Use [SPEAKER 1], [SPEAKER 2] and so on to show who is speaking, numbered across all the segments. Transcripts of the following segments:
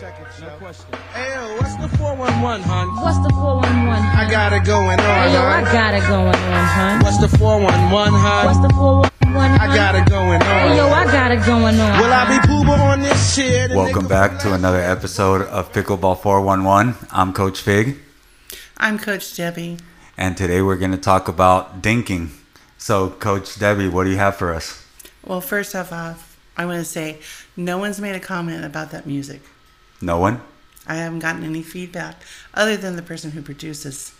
[SPEAKER 1] Check
[SPEAKER 2] No question.
[SPEAKER 1] Hey, what's the 411, hun?
[SPEAKER 3] What's the 411.
[SPEAKER 1] I got it going on,
[SPEAKER 3] Hey, yo, I got it going on, hun.
[SPEAKER 1] What's the 411, hun?
[SPEAKER 3] What's the 411, hun?
[SPEAKER 1] I got it going
[SPEAKER 3] Hey, yo. I got it going on.
[SPEAKER 1] Will I be pooba on this shit?
[SPEAKER 4] Welcome back to another episode of Pickleball 411. I'm Coach Fig,
[SPEAKER 5] I'm Coach Debbie.
[SPEAKER 4] and today we're going to talk about dinking. So, Coach Debbie, what do you have for us?
[SPEAKER 5] Well, first off, off, I want to say no one's made a comment about that music.
[SPEAKER 4] No one?
[SPEAKER 5] I haven't gotten any feedback other than the person who produces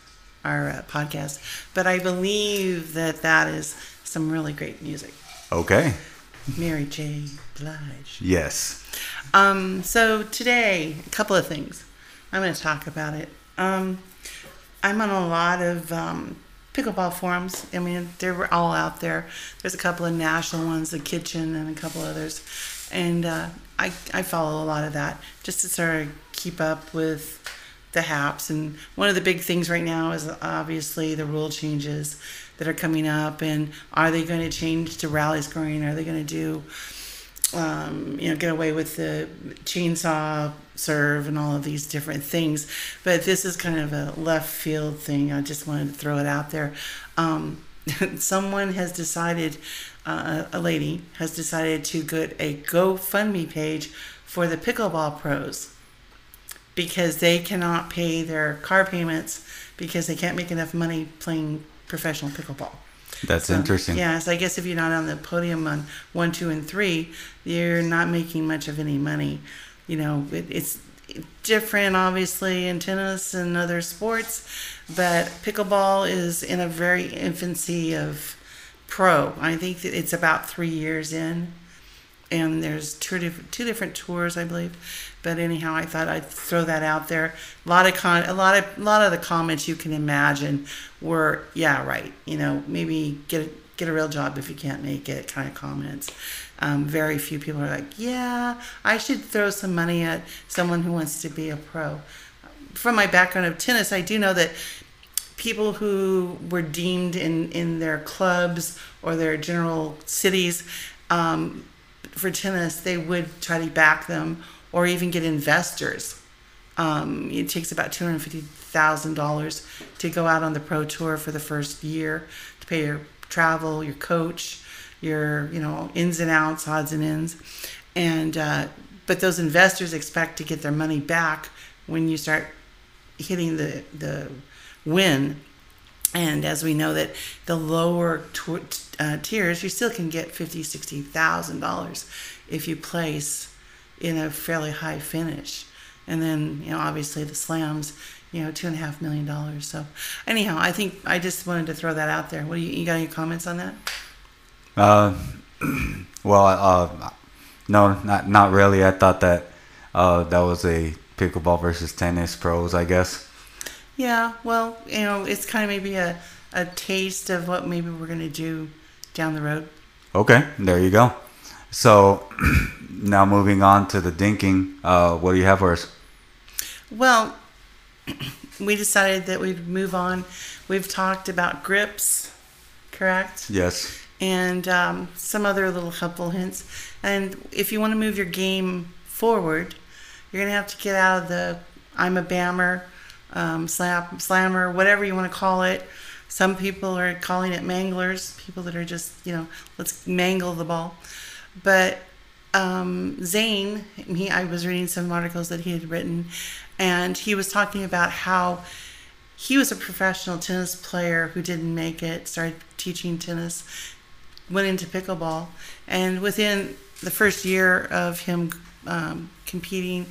[SPEAKER 5] our uh, podcast. But I believe that that is some really great music.
[SPEAKER 4] Okay.
[SPEAKER 5] Mary J. Blige.
[SPEAKER 4] Yes.
[SPEAKER 5] Um, so today, a couple of things. I'm going to talk about it. Um, I'm on a lot of um, pickleball forums. I mean, they're all out there. There's a couple of national ones, the Kitchen, and a couple others. And uh, I, I follow a lot of that just to sort of keep up with the haps. And one of the big things right now is obviously the rule changes that are coming up. And are they going to change to rally scoring? Are they going to do um, you know, get away with the chainsaw serve and all of these different things. But this is kind of a left field thing. I just wanted to throw it out there. Um, someone has decided, uh, a lady has decided to get a GoFundMe page for the pickleball pros because they cannot pay their car payments because they can't make enough money playing professional pickleball.
[SPEAKER 4] That's
[SPEAKER 5] So,
[SPEAKER 4] interesting.
[SPEAKER 5] Yeah, so I guess if you're not on the podium on one, two, and three, you're not making much of any money. You know, it, it's different, obviously, in tennis and other sports, but pickleball is in a very infancy of pro. I think that it's about three years in, and there's two different two different tours, I believe. But anyhow, I thought I'd throw that out there. A lot of con, a lot of a lot of the comments you can imagine were, yeah, right. You know, maybe get a, get a real job if you can't make it. Kind of comments. Um, very few people are like, yeah, I should throw some money at someone who wants to be a pro. From my background of tennis, I do know that people who were deemed in, in their clubs or their general cities um, for tennis, they would try to back them or even get investors. Um, it takes about two hundred fifty thousand dollars to go out on the pro tour for the first year to pay your travel, your coach, your you know ins and outs, odds and ends, and uh, but those investors expect to get their money back when you start hitting the the win. And as we know that the lower t- uh, tiers, you still can get fifty, sixty thousand dollars if you place in a fairly high finish. And then, you know, obviously the slams, you know, two and a half million dollars. So, anyhow, I think I just wanted to throw that out there. What do you, you got any comments on that?
[SPEAKER 4] Uh, well, uh, no, not not really. I thought that uh, that was a pickleball versus tennis pros, I guess.
[SPEAKER 5] Yeah, well, you know, it's kind of maybe a, a taste of what maybe we're going to do down the road.
[SPEAKER 4] Okay, there you go. So, now moving on to the dinking. Uh, what do you have for us?
[SPEAKER 5] Well, we decided that we'd move on. We've talked about grips, correct?
[SPEAKER 4] Yes.
[SPEAKER 5] and um, some other little helpful hints. And if you want to move your game forward, you're gonna have to get out of the I'm a bammer, um, slap, slammer, whatever you want to call it. Some people are calling it manglers, people that are just you know let's mangle the ball. But um, Zane, he I was reading some articles that he had written, and he was talking about how he was a professional tennis player who didn't make it, started teaching tennis, went into pickleball, and within the first year of him um, competing,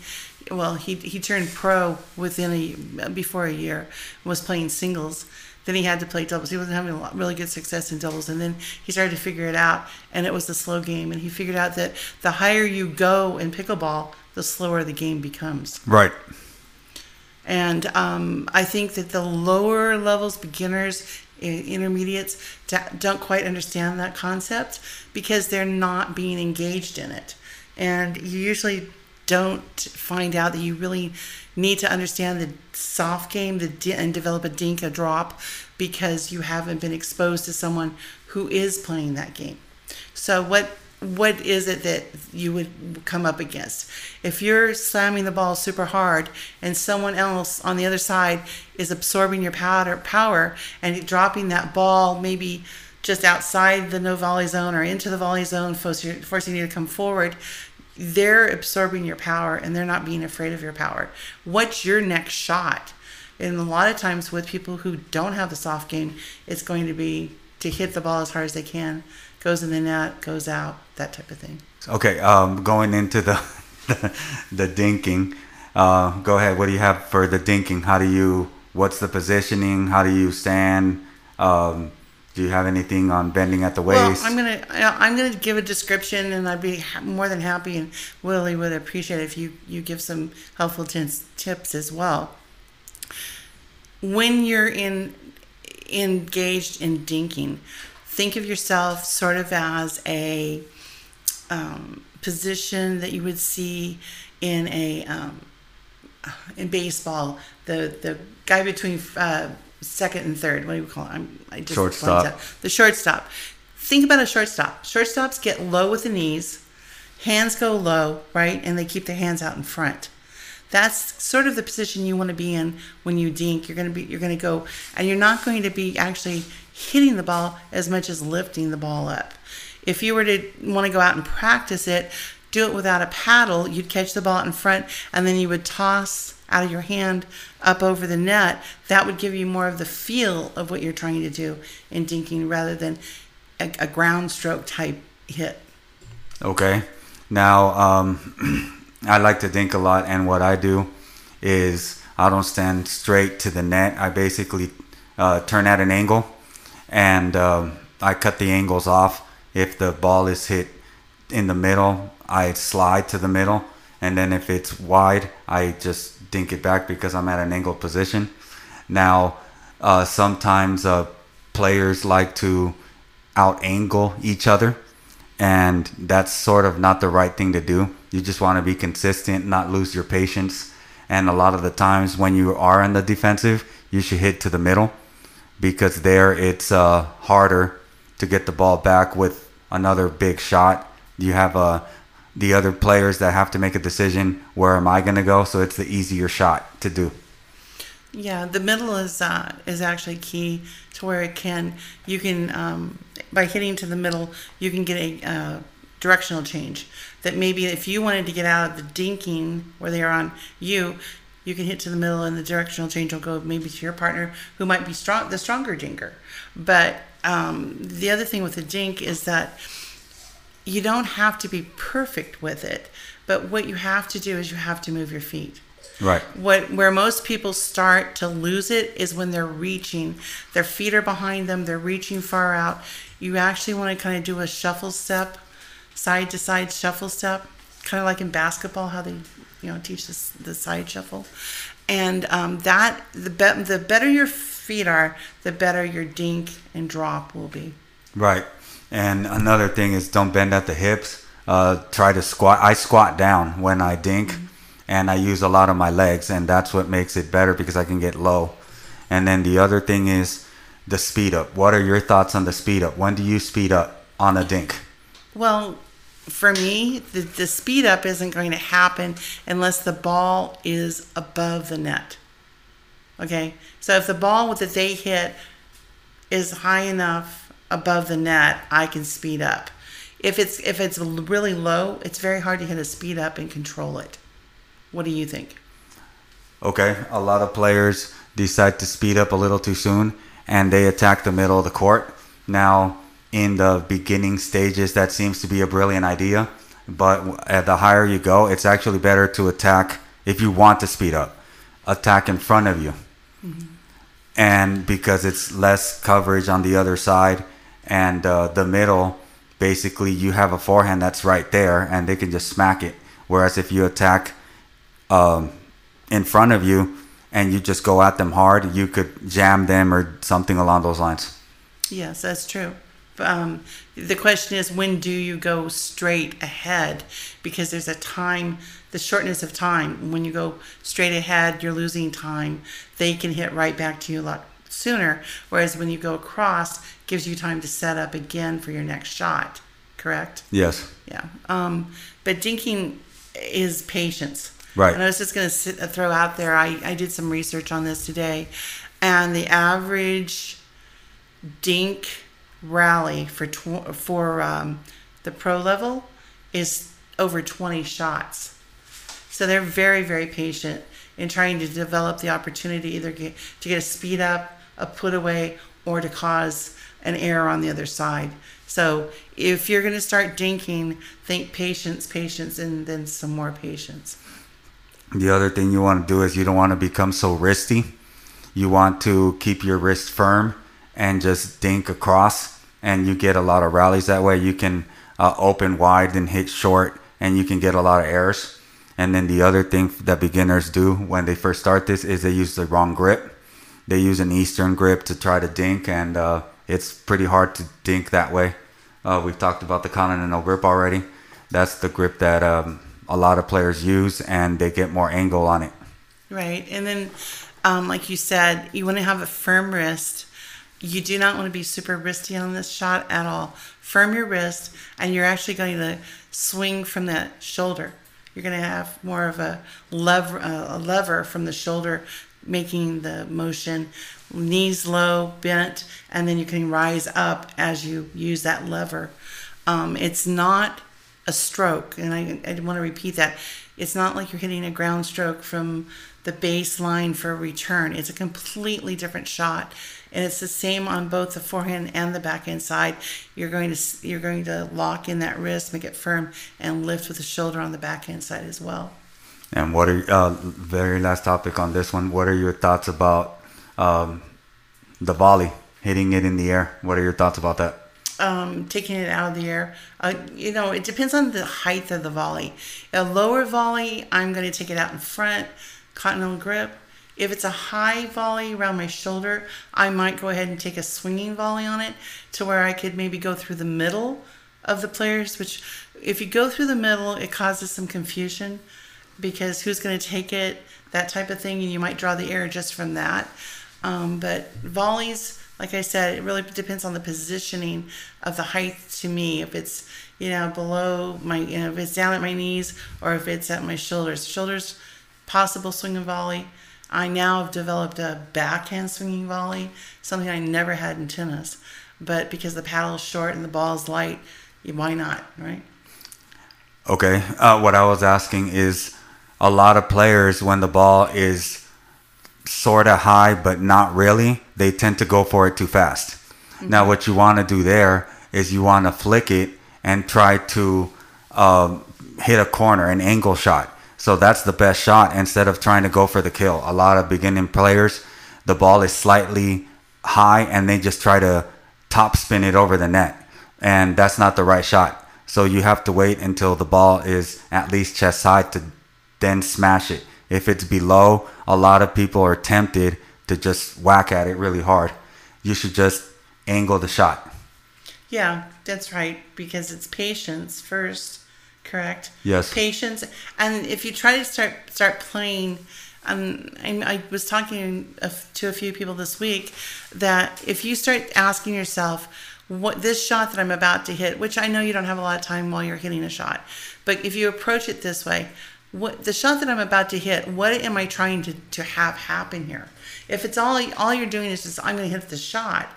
[SPEAKER 5] well, he he turned pro within a before a year, was playing singles. Then he had to play doubles. He wasn't having a lot, really good success in doubles, and then he started to figure it out. And it was the slow game, and he figured out that the higher you go in pickleball, the slower the game becomes.
[SPEAKER 4] Right.
[SPEAKER 5] And um, I think that the lower levels, beginners, intermediates, don't quite understand that concept because they're not being engaged in it. And you usually don't find out that you really need to understand the soft game the and develop a dink, a drop, because you haven't been exposed to someone who is playing that game. So what what is it that you would come up against? If you're slamming the ball super hard and someone else on the other side is absorbing your powder power and dropping that ball maybe just outside the no volley zone or into the volley zone, forcing forcing you to come forward, they're absorbing your power and they're not being afraid of your power. What's your next shot? And a lot of times with people who don't have the soft game, it's going to be to hit the ball as hard as they can, goes in the net, goes out, that type of thing.
[SPEAKER 4] Okay, um, going into the the, the dinking. Uh, go ahead. What do you have for the dinking? How do you? What's the positioning? How do you stand? Um, do you have anything on bending at the waist?
[SPEAKER 5] Well, I'm gonna I'm gonna give a description, and I'd be more than happy, and Willie would appreciate it if you you give some helpful tips tips as well. When you're in engaged in dinking, think of yourself sort of as a um, position that you would see in a um, in baseball. The the guy between uh, second and third. What do you call it? I'm, I just
[SPEAKER 4] Shortstop.
[SPEAKER 5] out. The shortstop. Think about a shortstop. Shortstops get low with the knees, hands go low, right, and they keep their hands out in front. That's sort of the position you want to be in when you dink. You're going to be you're going to go and you're not going to be actually hitting the ball as much as lifting the ball up. If you were to want to go out and practice it, do it without a paddle, you'd catch the ball in front and then you would toss out of your hand up over the net. That would give you more of the feel of what you're trying to do in dinking rather than a, a ground stroke type hit.
[SPEAKER 4] Okay. Now, um, I like to dink a lot, and what I do is I don't stand straight to the net. I basically uh, turn at an angle, and um, I cut the angles off. If the ball is hit in the middle, I slide to the middle, and then if it's wide, I just dink it back because I'm at an angled position. Now, uh, sometimes uh, players like to out angle each other and that's sort of not the right thing to do. You just want to be consistent, not lose your patience. And a lot of the times when you are in the defensive, you should hit to the middle because there it's uh, harder to get the ball back with another big shot. You have uh, the other players that have to make a decision where am I going to go? So it's the easier shot to do.
[SPEAKER 5] Yeah, the middle is uh, is actually key to where it can you can um, by hitting to the middle you can get a uh, directional change. That maybe if you wanted to get out of the dinking where they are on you, you can hit to the middle and the directional change will go maybe to your partner who might be strong the stronger dinker. But um, the other thing with the dink is that you don't have to be perfect with it, but what you have to do is you have to move your feet
[SPEAKER 4] Right.
[SPEAKER 5] what where most people start to lose it is when they're reaching their feet are behind them they're reaching far out you actually want to kind of do a shuffle step side to side shuffle step kind of like in basketball how they you know teach this the side shuffle and um, that the be- the better your feet are the better your dink and drop will be
[SPEAKER 4] Right. And another thing is don't bend at the hips. Uh, try to squat. I squat down when I dink, and I use a lot of my legs, and that's what makes it better because I can get low. And then the other thing is the speed up. What are your thoughts on the speed up? When do you speed up on a dink?
[SPEAKER 5] Well, for me, the, the speed up isn't going to happen unless the ball is above the net. Okay? So if the ball that they hit is high enough above the net, I can speed up. If it's if it's really low, it's very hard to hit a speed up and control it. What do you think?
[SPEAKER 4] Okay, a lot of players decide to speed up a little too soon and they attack the middle of the court. Now, in the beginning stages, that seems to be a brilliant idea, but at the higher you go, it's actually better to attack if you want to speed up, attack in front of you. Mm-hmm. And because it's less coverage on the other side, and uh, the middle, basically, you have a forehand that's right there, and they can just smack it. Whereas if you attack um, in front of you and you just go at them hard, you could jam them or something along those lines.
[SPEAKER 5] Yes, that's true. Um, the question is, when do you go straight ahead? Because there's a time, the shortness of time. When you go straight ahead, you're losing time. They can hit right back to you a lot sooner. Whereas when you go across, gives you time to set up again for your next shot. correct?
[SPEAKER 4] Yes.
[SPEAKER 5] Yeah. Um, but dinking is patience.
[SPEAKER 4] Right.
[SPEAKER 5] And I was just going to sit a throw out there, I, I did some research on this today, and the average dink rally for tw- for um, the pro level is over 20 shots. So they're very, very patient in trying to develop the opportunity either get, to get a speed up, a put away, or to cause an error on the other side. So if you're going to start dinking, think patience, patience, and then some more patience.
[SPEAKER 4] The other thing you want to do is you don't want to become so wristy. You want to keep your wrist firm and just dink across, and you get a lot of rallies that way. You can uh, open wide and hit short, and you can get a lot of errors. And then the other thing that beginners do when they first start this is they use the wrong grip. They use an Eastern grip to try to dink, and uh, it's pretty hard to dink that way. Uh, we've talked about the Continental grip already. That's the grip that um, a lot of players use, and they get more angle on it.
[SPEAKER 5] Right. And then, um, like you said, you want to have a firm wrist. You do not want to be super wristy on this shot at all. Firm your wrist, and you're actually going to swing from that shoulder. You're going to have more of a lever, uh, a lever from the shoulder, making the motion. Knees low, bent, and then you can rise up as you use that lever. Um, it's not a stroke, and I, I want to repeat that. It's not like you're hitting a ground stroke from the baseline for a return. It's a completely different shot, and it's the same on both the forehand and the backhand side. You're going to you're going to lock in that wrist, make it firm, and lift with the shoulder on the backhand side as well.
[SPEAKER 4] And what are uh, very last topic on this one? What are your thoughts about um, the volley hitting it in the air? What are your thoughts about that?
[SPEAKER 5] um, taking it out of the air. Uh, you know, it depends on the height of the volley. A lower volley, I'm going to take it out in front, continental grip. If it's a high volley around my shoulder, I might go ahead and take a swinging volley on it to where I could maybe go through the middle of the players, which if you go through the middle, it causes some confusion because who's going to take it, that type of thing, and you might draw the error just from that. Um, but volleys, like I said, it really depends on the positioning of the height to me. If it's, you know, below my, you know, if it's down at my knees or if it's at my shoulders. Shoulders, possible swinging volley. I now have developed a backhand swinging volley, something I never had in tennis. But because the paddle is short and the ball is light, why not, right?
[SPEAKER 4] Okay. Uh, what I was asking is a lot of players, when the ball is sort of high but not really, they tend to go for it too fast. Mm-hmm. Now, what you want to do there is you want to flick it and try to um, hit a corner, an angle shot. So that's the best shot instead of trying to go for the kill. A lot of beginning players, the ball is slightly high and they just try to top spin it over the net. And that's not the right shot. So you have to wait until the ball is at least chest high to then smash it. If it's below, a lot of people are tempted to just whack at it really hard. You should just angle the shot.
[SPEAKER 5] Yeah, that's right. Because it's patience first, correct?
[SPEAKER 4] Yes.
[SPEAKER 5] Patience, and if you try to start start playing, um, I, I was talking to a few people this week that if you start asking yourself, what this shot that I'm about to hit, which I know you don't have a lot of time while you're hitting a shot, but if you approach it this way, what the shot that I'm about to hit, what am I trying to, to have happen here? If it's all all you're doing is just I'm going to hit the shot,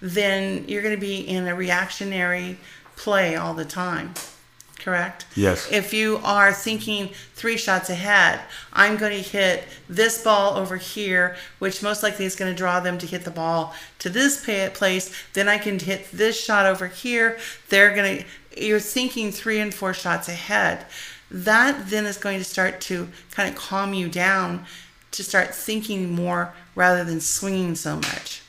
[SPEAKER 5] then you're going to be in a reactionary play all the time. Correct?
[SPEAKER 4] Yes.
[SPEAKER 5] If you are thinking three shots ahead, I'm going to hit this ball over here, which most likely is going to draw them to hit the ball to this place. Then I can hit this shot over here. They're going to, you're thinking three and four shots ahead that then is going to start to kind of calm you down to start thinking more rather than swinging so much.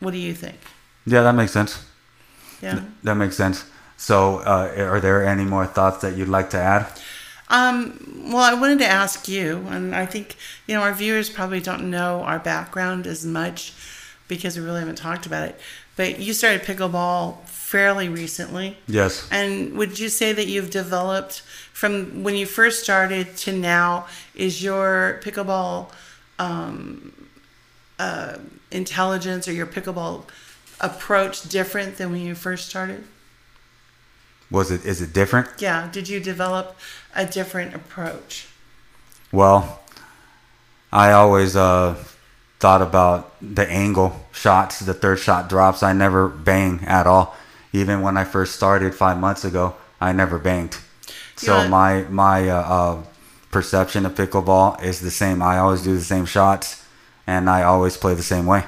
[SPEAKER 5] What do you think?
[SPEAKER 4] Yeah, that makes sense.
[SPEAKER 5] Yeah.
[SPEAKER 4] That makes sense. So, uh, are there any more thoughts that you'd like to add?
[SPEAKER 5] Um, well, I wanted to ask you, and I think, you know, our viewers probably don't know our background as much because we really haven't talked about it. But you started pickleball fairly recently.
[SPEAKER 4] Yes.
[SPEAKER 5] And would you say that you've developed from when you first started to now? Is your pickleball um, uh, intelligence or your pickleball approach different than when you first started?
[SPEAKER 4] Was it is it different?
[SPEAKER 5] Yeah. Did you develop a different approach?
[SPEAKER 4] Well, I always uh, thought about the angle shots, the third shot drops. I never bang at all. Even when I first started five months ago, I never banged. So
[SPEAKER 5] Yeah.
[SPEAKER 4] my my uh, uh, perception of pickleball is the same. I always do the same shots, and I always play the same way.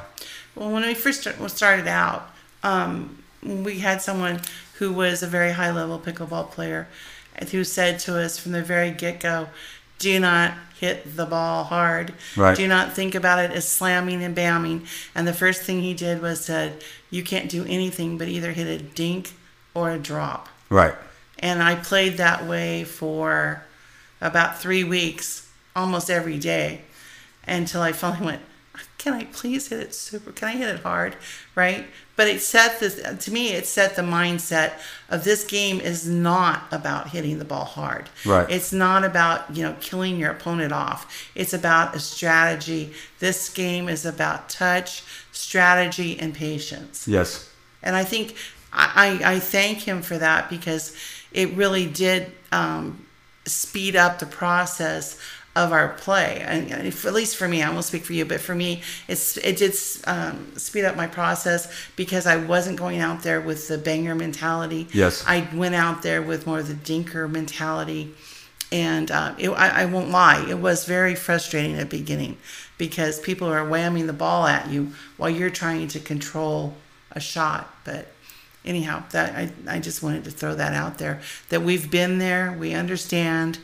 [SPEAKER 5] Well, when we first started out, um, we had someone who was a very high level pickleball player and who said to us from the very get go, do not hit the ball hard.
[SPEAKER 4] Right.
[SPEAKER 5] Do not think about it as slamming and bamming. And the first thing he did was said, you can't do anything but either hit a dink or a drop.
[SPEAKER 4] Right.
[SPEAKER 5] And I played that way for about three weeks, almost every day, until I finally went, can I please hit it super? Can I hit it hard? Right? But it set this, to me, it set the mindset of this game is not about hitting the ball hard.
[SPEAKER 4] Right.
[SPEAKER 5] It's not about, you know, killing your opponent off. It's about a strategy. This game is about touch, strategy, and patience.
[SPEAKER 4] Yes.
[SPEAKER 5] And I think I, I I thank him for that because it really did um, speed up the process of our play. And at least for me, I won't speak for you, but for me, it's it did um, speed up my process because I wasn't going out there with the banger mentality.
[SPEAKER 4] Yes.
[SPEAKER 5] I went out there with more of the dinker mentality. And uh, it, I, I won't lie, it was very frustrating at the beginning because people are whamming the ball at you while you're trying to control a shot. But anyhow, that I, I just wanted to throw that out there that we've been there, we understand.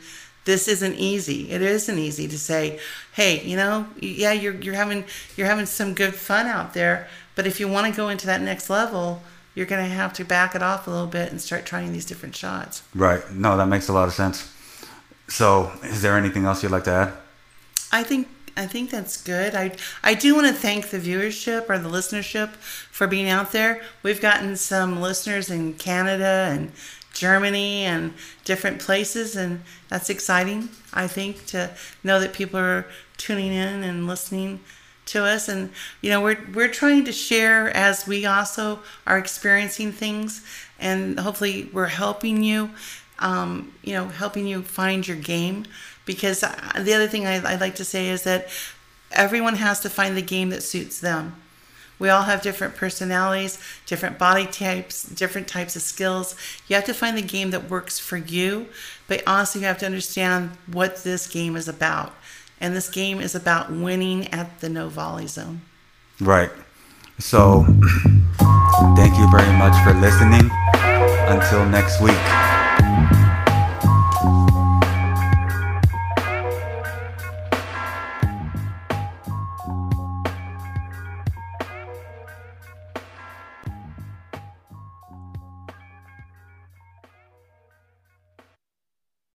[SPEAKER 5] This isn't easy. It isn't easy to say, "Hey, you know, yeah, you're you're having you're having some good fun out there, but if you want to go into that next level, you're going to have to back it off a little bit and start trying these different shots."
[SPEAKER 4] Right. No, that makes a lot of sense. So, is there anything else you'd like to add?
[SPEAKER 5] I think I think that's good. I I do want to thank the viewership or the listenership for being out there. We've gotten some listeners in Canada and Germany and different places, and that's exciting. I think to know that people are tuning in and listening to us, and you know we're we're trying to share as we also are experiencing things, and hopefully we're helping you um, you know, helping you find your game. Because uh, the other thing I, like to say is that everyone has to find the game that suits them. We all have different personalities, different body types, different types of skills. You have to find the game that works for you, but also you have to understand what this game is about. And this game is about winning at the no volley zone.
[SPEAKER 4] Right. So, thank you very much for listening. Until next week.